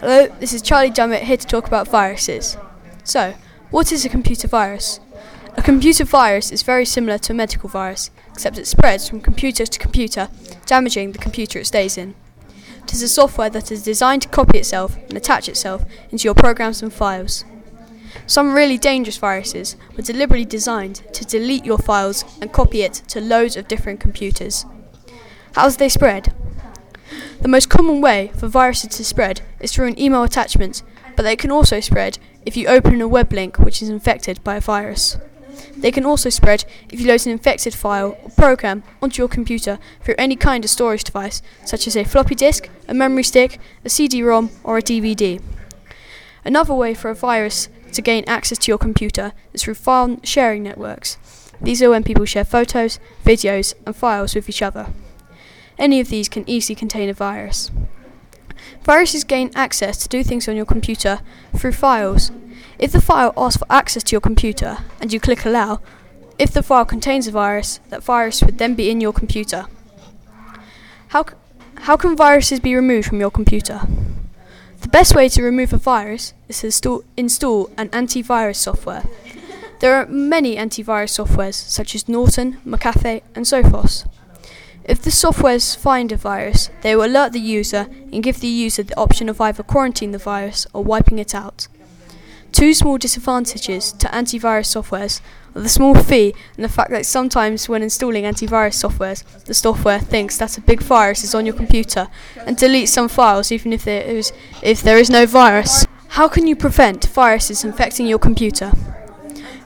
Hello, this is Charlie Dummett here to talk about viruses. So, what is a computer virus? A computer virus is very similar to a medical virus, except it spreads from computer to computer, damaging the computer it stays in. It is a software that is designed to copy itself and attach itself into your programs and files. Some really dangerous viruses were deliberately designed to delete your files and copy it to loads of different computers. How do they spread? The most common way for viruses to spread is through an email attachment, but they can also spread if you open a web link which is infected by a virus. They can also spread if you load an infected file or program onto your computer through any kind of storage device, such as a floppy disk, a memory stick, a CD ROM, or a DVD. Another way for a virus to gain access to your computer is through file sharing networks. These are when people share photos, videos, and files with each other. Any of these can easily contain a virus. Viruses gain access to do things on your computer through files. If the file asks for access to your computer and you click allow, if the file contains a virus, that virus would then be in your computer. How, c- how can viruses be removed from your computer? The best way to remove a virus is to install, install an antivirus software. There are many antivirus softwares such as Norton, McAfee, and Sophos. If the softwares find a virus, they will alert the user and give the user the option of either quarantining the virus or wiping it out. Two small disadvantages to antivirus softwares are the small fee and the fact that sometimes when installing antivirus softwares, the software thinks that a big virus is on your computer and deletes some files even if there is if there is no virus. How can you prevent viruses infecting your computer?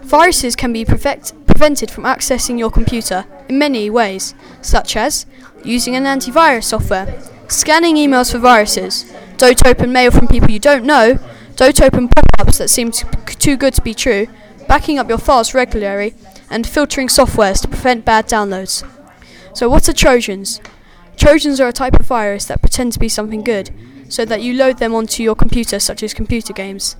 Viruses can be prevent- prevented from accessing your computer in many ways, such as using an antivirus software, scanning emails for viruses, don't open mail from people you don't know, don't open pop ups that seem too good to be true, backing up your files regularly, and filtering softwares to prevent bad downloads. So, what are Trojans? Trojans are a type of virus that pretend to be something good, so that you load them onto your computer, such as computer games.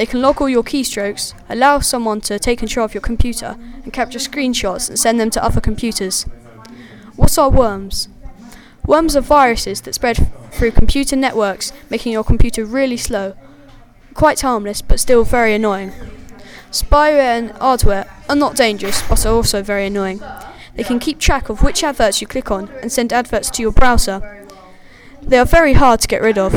They can log all your keystrokes, allow someone to take control of your computer, and capture screenshots and send them to other computers. What are worms? Worms are viruses that spread through computer networks, making your computer really slow. Quite harmless, but still very annoying. Spyware and adware are not dangerous, but are also very annoying. They can keep track of which adverts you click on and send adverts to your browser. They are very hard to get rid of.